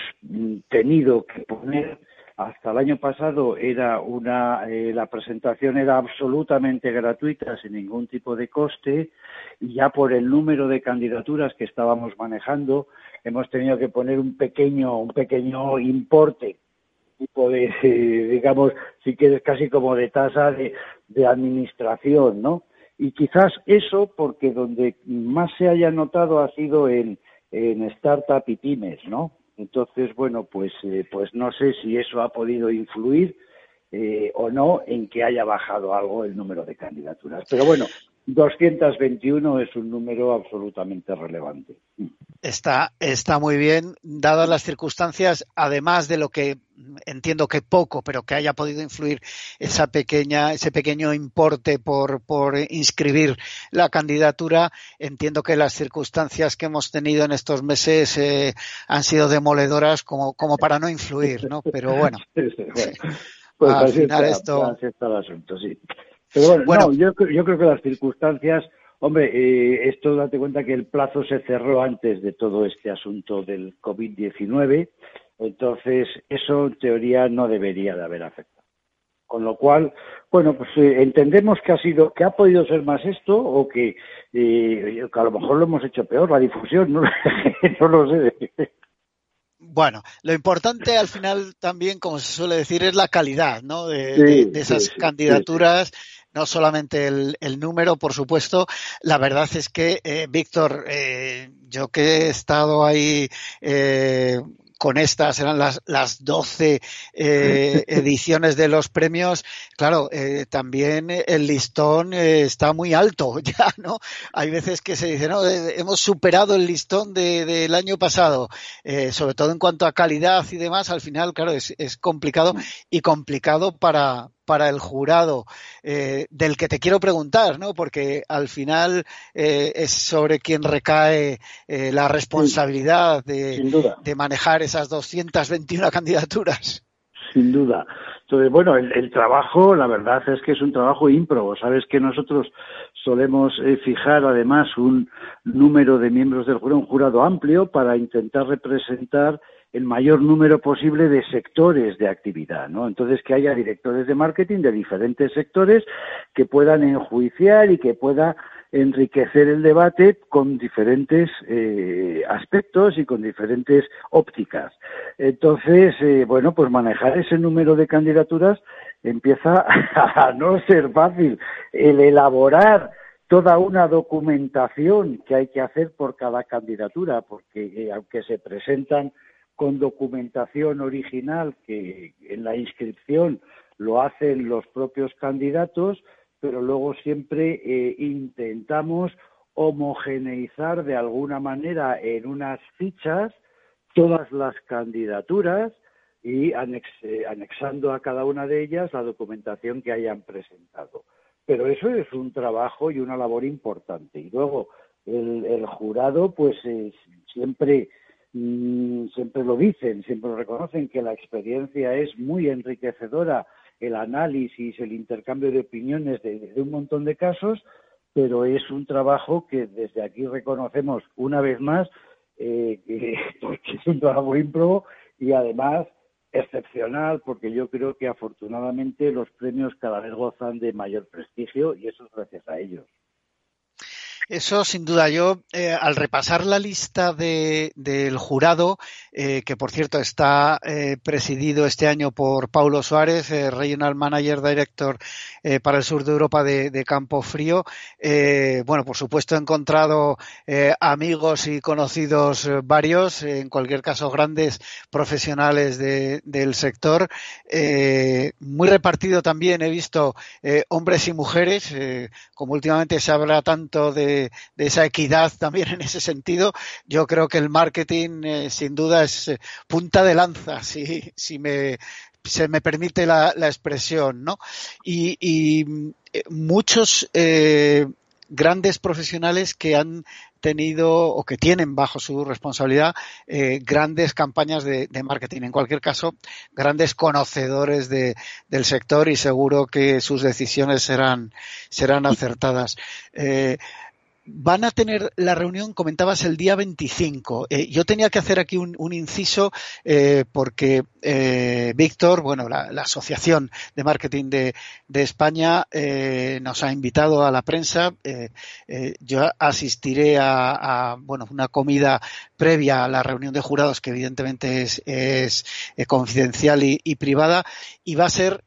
tenido que poner hasta el año pasado era una eh, la presentación era absolutamente gratuita sin ningún tipo de coste y ya por el número de candidaturas que estábamos manejando hemos tenido que poner un pequeño un pequeño importe tipo de [LAUGHS] digamos si quieres casi como de tasa de, de administración no y quizás eso porque donde más se haya notado ha sido en en startup y pymes no entonces, bueno, pues, eh, pues no sé si eso ha podido influir eh, o no en que haya bajado algo el número de candidaturas. Pero bueno, 221 es un número absolutamente relevante. Está, está muy bien, dadas las circunstancias, además de lo que entiendo que poco, pero que haya podido influir esa pequeña, ese pequeño importe por, por inscribir la candidatura, entiendo que las circunstancias que hemos tenido en estos meses eh, han sido demoledoras como, como para no influir, ¿no? Pero bueno. [LAUGHS] pues al final esto... el asunto, sí. Pero bueno, yo, yo creo que las circunstancias Hombre, eh, esto date cuenta que el plazo se cerró antes de todo este asunto del COVID-19, entonces eso en teoría no debería de haber afectado. Con lo cual, bueno, pues eh, entendemos que ha sido, que ha podido ser más esto o que, eh, a lo mejor lo hemos hecho peor, la difusión, [LAUGHS] no, no lo sé. Bueno, lo importante al final también, como se suele decir, es la calidad ¿no? de, esas candidaturas. No solamente el, número, por supuesto. La verdad es que, eh, Víctor, eh, yo que he estado ahí eh, con estas, eran las, las 12 eh, [LAUGHS] ediciones de los premios, claro, eh, también el listón eh, está muy alto [LAUGHS] ya, ¿no? Hay veces que se dice, no, hemos superado el listón del de, año pasado, sobre todo en cuanto a calidad y demás, al final, claro, es, es complicado y complicado para, para el jurado eh, del que te quiero preguntar, ¿no? Porque al final eh, es sobre quien recae eh, la responsabilidad de, de, manejar esas 221 candidaturas. Sin duda. Entonces, bueno, el, trabajo, la verdad es que es un trabajo ímprobo. Sabes que nosotros solemos fijar además un número de miembros del jurado, un jurado amplio, para intentar representar el mayor número posible de sectores de actividad, ¿no? Entonces que haya directores de marketing de diferentes sectores que puedan enjuiciar y que pueda enriquecer el debate con diferentes eh, aspectos y con diferentes ópticas. Entonces, eh, bueno, pues manejar ese número de candidaturas empieza [LAUGHS] a no ser fácil. El elaborar toda una documentación que hay que hacer por cada candidatura, porque eh, aunque se presentan con documentación original que en la inscripción lo hacen los propios candidatos, pero luego siempre eh, intentamos homogeneizar de alguna manera en unas fichas todas las candidaturas y eh, anexando a cada una de ellas la documentación que hayan presentado. Pero eso es un trabajo y una labor importante. Y luego el, jurado, pues siempre Mm, siempre lo dicen, siempre lo reconocen, que la experiencia es muy enriquecedora, el análisis, el intercambio de opiniones de, un montón de casos, pero es un trabajo que desde aquí reconocemos una vez más eh, que, [LAUGHS] es un trabajo ímprobo y además excepcional porque yo creo que afortunadamente los premios cada vez gozan de mayor prestigio y eso es gracias a ellos. Eso sin duda. Yo, eh, al repasar la lista de, del jurado, eh, que por cierto está eh, presidido este año por Paulo Suárez, Regional Manager Director para el sur de Europa de, Campo Frío, bueno, por supuesto he encontrado amigos y conocidos varios, en cualquier caso grandes profesionales del sector. muy repartido también he visto hombres y mujeres, como últimamente se habla tanto de de, esa equidad también en ese sentido, yo creo que el marketing eh, sin duda es eh, punta de lanza, si, si me, se me permite la, expresión, ¿no? Y, eh, muchos grandes profesionales que han tenido o que tienen bajo su responsabilidad grandes campañas de, marketing. En cualquier caso, grandes conocedores de, del sector y seguro que sus decisiones serán, serán acertadas van a tener la reunión, comentabas, el día 25. Eh, yo tenía que hacer aquí un, inciso eh, porque eh, Víctor, bueno, la, Asociación de Marketing de, España nos ha invitado a la prensa. yo asistiré a, bueno, una comida previa a la reunión de jurados que evidentemente es, confidencial y, privada y va a ser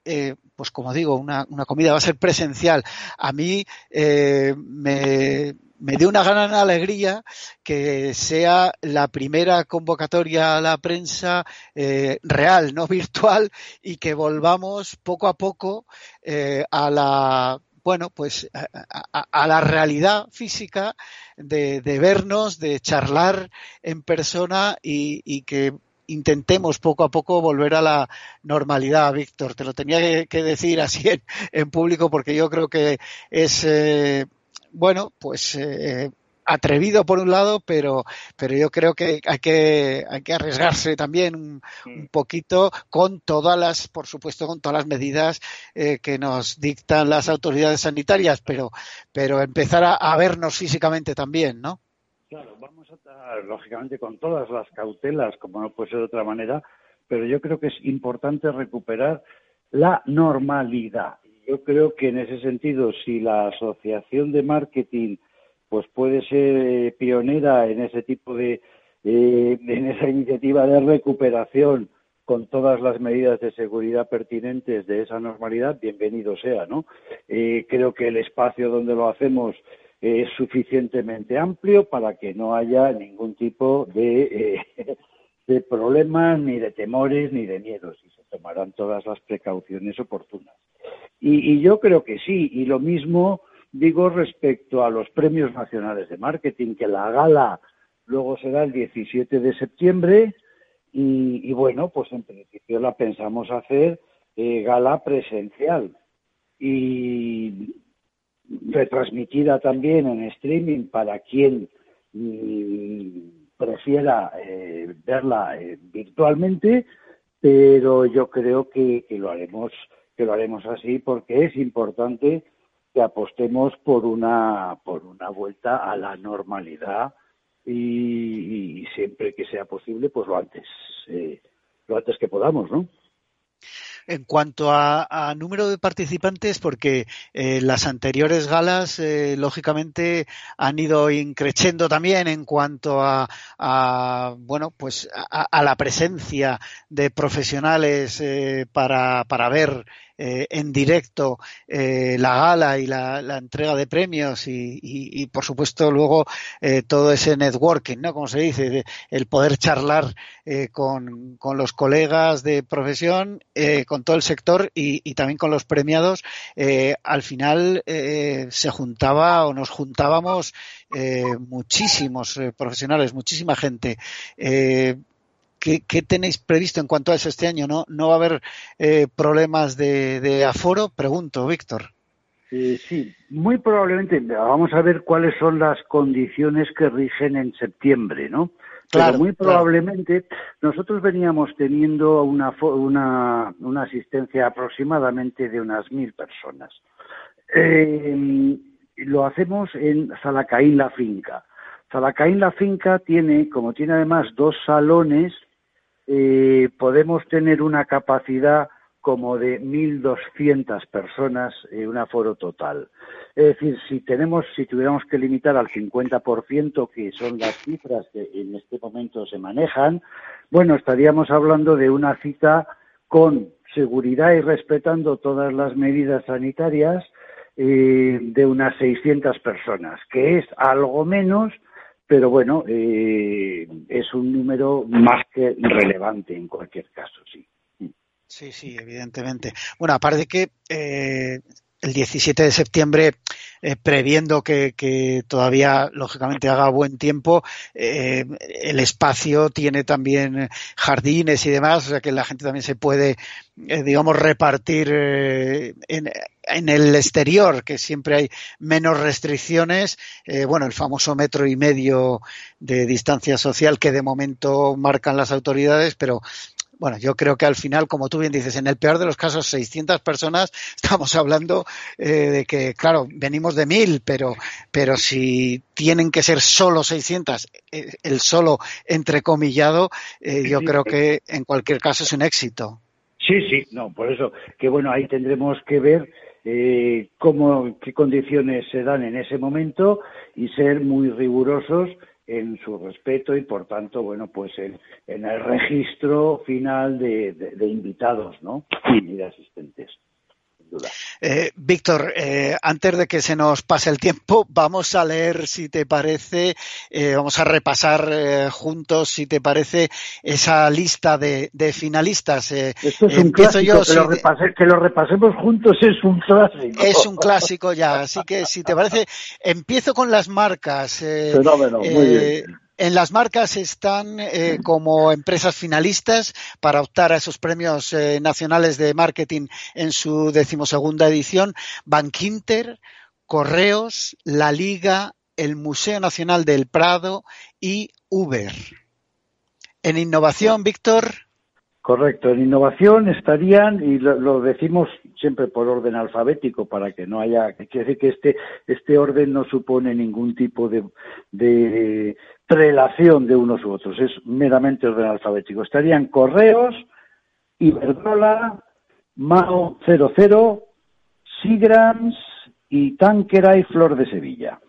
pues como digo, una, comida va a ser presencial. A mí me, me dio una gran alegría que sea la primera convocatoria a la prensa eh, real, no [LAUGHS] virtual, y que volvamos poco a poco eh, a la bueno, pues a, la realidad física de, vernos, de charlar en persona y, que intentemos poco a poco volver a la normalidad, Víctor. Te lo tenía que, decir así en, público porque yo creo que es eh, bueno, pues eh, atrevido por un lado, pero, pero yo creo que hay que, hay que arriesgarse también un, mm. poquito con todas las, por supuesto, con todas las medidas eh, que nos dictan las autoridades sanitarias, pero, pero empezar a, vernos físicamente también, ¿no? Claro, vamos a estar, lógicamente, con todas las cautelas, como no puede ser de otra manera, pero yo creo que es importante recuperar la normalidad. Yo creo que en ese sentido, si la Asociación de Marketing pues puede ser eh, pionera en ese tipo de eh, en esa iniciativa de recuperación con todas las medidas de seguridad pertinentes de esa normalidad, bienvenido sea, ¿no? Eh, creo que el espacio donde lo hacemos es suficientemente amplio para que no haya ningún tipo de, de problemas, ni de temores, ni de miedos, y se tomarán todas las precauciones oportunas. Y, y yo creo que sí, y lo mismo digo respecto a los premios nacionales de marketing, que la gala luego será el 17 de septiembre y, bueno, pues en principio la pensamos hacer eh, gala presencial y retransmitida también en streaming para quien mm, prefiera eh, verla eh, virtualmente, pero yo creo que, que lo haremos que lo haremos así porque es importante que apostemos por una por una vuelta a la normalidad y, siempre que sea posible pues lo antes eh, lo antes que podamos no en cuanto a, número de participantes, porque eh, las anteriores galas, eh, lógicamente, han ido increciendo también en cuanto a, bueno, pues a, la presencia de profesionales para, para ver eh, en directo eh, la gala y la, entrega de premios y, por supuesto luego eh, todo ese networking, ¿no? Como se dice, el poder charlar con, con, los colegas de profesión, con todo el sector y, también con los premiados, al final se juntaba o nos juntábamos muchísimos profesionales, muchísima gente. ¿Qué, tenéis previsto en cuanto a eso este año? ¿No, no va a haber eh, problemas de, aforo? Pregunto, Víctor. Eh, sí, muy probablemente. Vamos a ver cuáles son las condiciones que rigen en septiembre, ¿no? Pero muy probablemente nosotros veníamos teniendo una, una, una, asistencia aproximadamente de unas mil personas. Eh, lo hacemos en Salacaín la finca. Salacaín la finca tiene, como tiene además dos salones, eh, podemos tener una capacidad como de 1.200 personas, en un aforo total. Es decir, si tenemos, si tuviéramos que limitar al 50%, que son las cifras que en este momento se manejan, bueno, estaríamos hablando de una cita con seguridad y respetando todas las medidas sanitarias eh, de unas 600 personas, que es algo menos pero bueno, eh, es un número más que relevante en cualquier caso, sí. Sí, sí, evidentemente. Bueno, aparte que eh, el 17 de septiembre, eh, previendo que, todavía, lógicamente, haga buen tiempo, eh, el espacio tiene también jardines y demás, o sea que la gente también se puede, eh, digamos, repartir en, en, el exterior, que siempre hay menos restricciones. bueno, el famoso metro y medio de distancia social que de momento marcan las autoridades, pero bueno, yo creo que al final, como tú bien dices, en el peor de los casos, 600 personas, [LAUGHS] estamos hablando eh, de que, claro, venimos de mil, pero, pero si tienen que ser solo 600, eh, el solo entrecomillado, eh, yo creo que en cualquier caso es un éxito. Sí, sí, no, por eso, que bueno, ahí tendremos que ver eh, cómo, qué condiciones se dan en ese momento y ser muy rigurosos en su respeto y por tanto, bueno, pues en, el registro final de, de invitados, ¿no? Y de asistentes. Eh, Víctor, eh, antes de que se nos pase el tiempo, vamos a leer, si te parece, eh, vamos a repasar juntos, si te parece, esa lista de, finalistas. Esto es un clásico, que, lo repasemos juntos es un clásico. Es un clásico ya, así que si te parece, empiezo con las marcas. Fenómeno, muy bien. En las marcas están eh, como empresas finalistas para optar a esos premios eh, nacionales de marketing en su decimosegunda edición Bankinter, Correos, La Liga, el Museo Nacional del Prado y Uber. En innovación, Víctor. Correcto, en innovación estarían, y lo, decimos siempre por orden alfabético para que no haya, quiere decir que este, este orden no supone ningún tipo de, de prelación de unos u otros, es meramente orden alfabético. Estarían Correos, Iberdrola, Mao 00, Sigrams y Tanquera y Flor de Sevilla.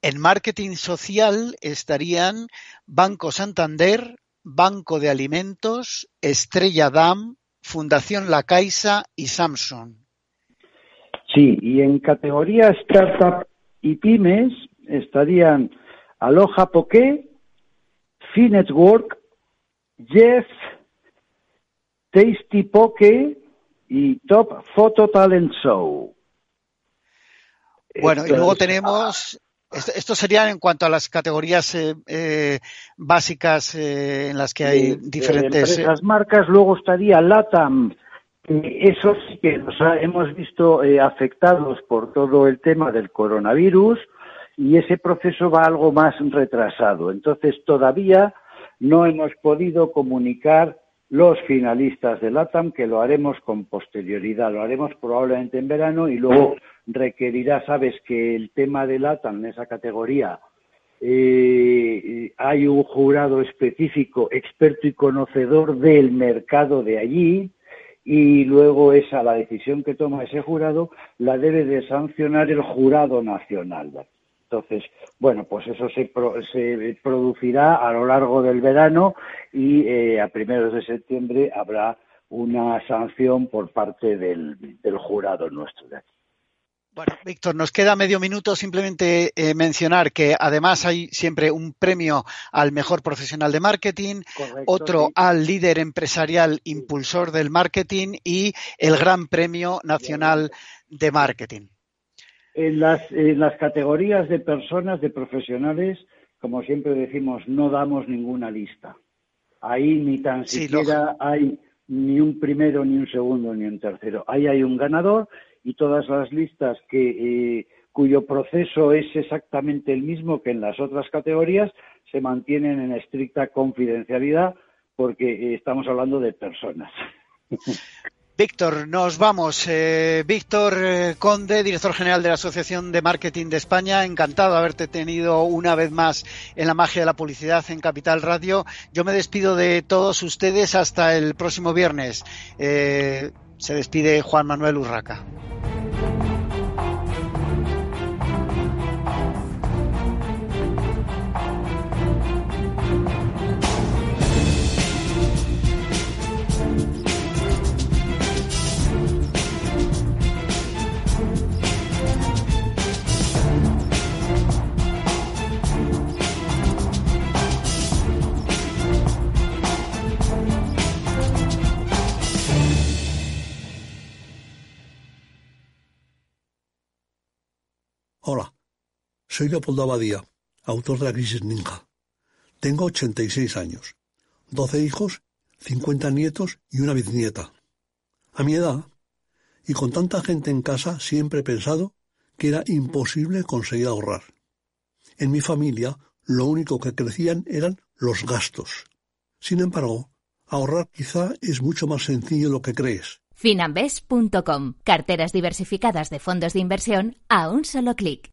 En marketing social estarían Banco Santander, Banco de Alimentos, Estrella Dam, Fundación La Caixa y Samsung. Sí, y en categoría startup y pymes estarían Aloha Poké, Finetwork, Jeff, Tasty Poke y Top Photo Talent Show. Bueno, y luego tenemos esto, sería en cuanto a las categorías eh, eh, básicas eh, en las que hay diferentes. Las marcas, luego estaría LATAM. Eso sí que nos hemos visto afectados por todo el tema del coronavirus y ese proceso va algo más retrasado. Entonces, todavía no hemos podido comunicar los finalistas de LATAM, que lo haremos con posterioridad, lo haremos probablemente en verano y luego requerirá, sabes que el tema de LATAM en esa categoría eh, hay un jurado específico, experto y conocedor del mercado de allí, y luego esa, la decisión que toma ese jurado, la debe de sancionar el jurado nacional. Entonces, bueno, pues eso se, se producirá a lo largo del verano y eh, a primeros de septiembre habrá una sanción por parte del, jurado nuestro de aquí. Bueno, Víctor, nos queda medio minuto simplemente eh, mencionar que además hay siempre un premio al mejor profesional de marketing, otro al líder empresarial impulsor del marketing y el gran premio nacional de marketing. En las, en las categorías de personas, de profesionales, como siempre decimos, no damos ninguna lista. Ahí ni tan siquiera hay ni un primero, ni un segundo, ni un tercero. Ahí hay un ganador y todas las listas que, eh, cuyo proceso es exactamente el mismo que en las otras categorías se mantienen en estricta confidencialidad porque eh, estamos hablando de personas. [LAUGHS] Víctor, nos vamos. Eh, Víctor eh, Conde, director general de la Asociación de Marketing de España, encantado de haberte tenido una vez más en la magia de la publicidad en Capital Radio. Yo me despido de todos ustedes hasta el próximo viernes. Eh, se despide Juan Manuel Urraca. Soy Leopoldo Abadía, autor de La Crisis Ninja. Tengo 86 años, 12 hijos, 50 nietos y una bisnieta. A mi edad, y con tanta gente en casa, siempre he pensado que era imposible conseguir ahorrar. En mi familia, lo único que crecían eran los gastos. Sin embargo, ahorrar quizá es mucho más sencillo de lo que crees. Finambes.com. Carteras diversificadas de fondos de inversión a un solo clic.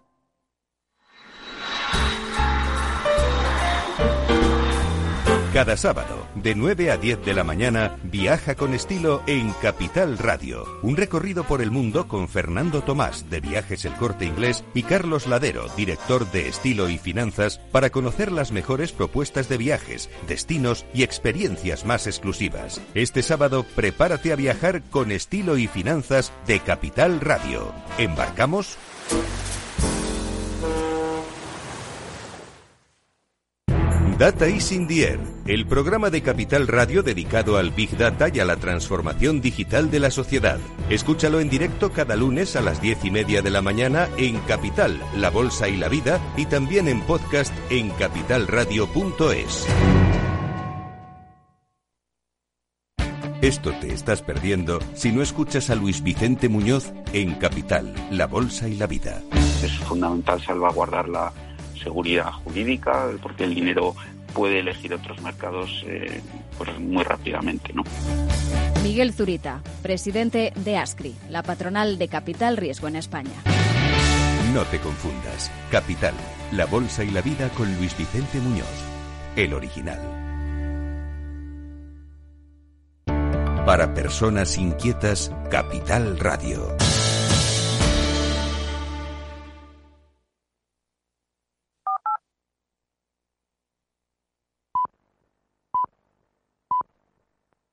Cada sábado, de 9 a 10 de la mañana, viaja con estilo en Capital Radio. Un recorrido por el mundo con Fernando Tomás, de Viajes El Corte Inglés, y Carlos Ladero, director de Estilo y Finanzas, para conocer las mejores propuestas de viajes, destinos y experiencias más exclusivas. Este sábado, prepárate a viajar con Estilo y Finanzas de Capital Radio. ¿Embarcamos? Data is in the Air, el programa de Capital Radio dedicado al Big Data y a la transformación digital de la sociedad. Escúchalo en directo cada lunes a las diez y media de la mañana en Capital, La Bolsa y la Vida y también en podcast en capitalradio.es. Esto te estás perdiendo si no escuchas a Luis Vicente Muñoz en Capital, La Bolsa y la Vida. Es fundamental salvaguardar la seguridad jurídica, porque el dinero puede elegir otros mercados eh, pues muy rápidamente. ¿no? Miguel Zurita, presidente de ASCRI, la patronal de Capital Riesgo en España. No te confundas. Capital, la bolsa y la vida con Luis Vicente Muñoz, el original. Para personas inquietas, Capital Radio.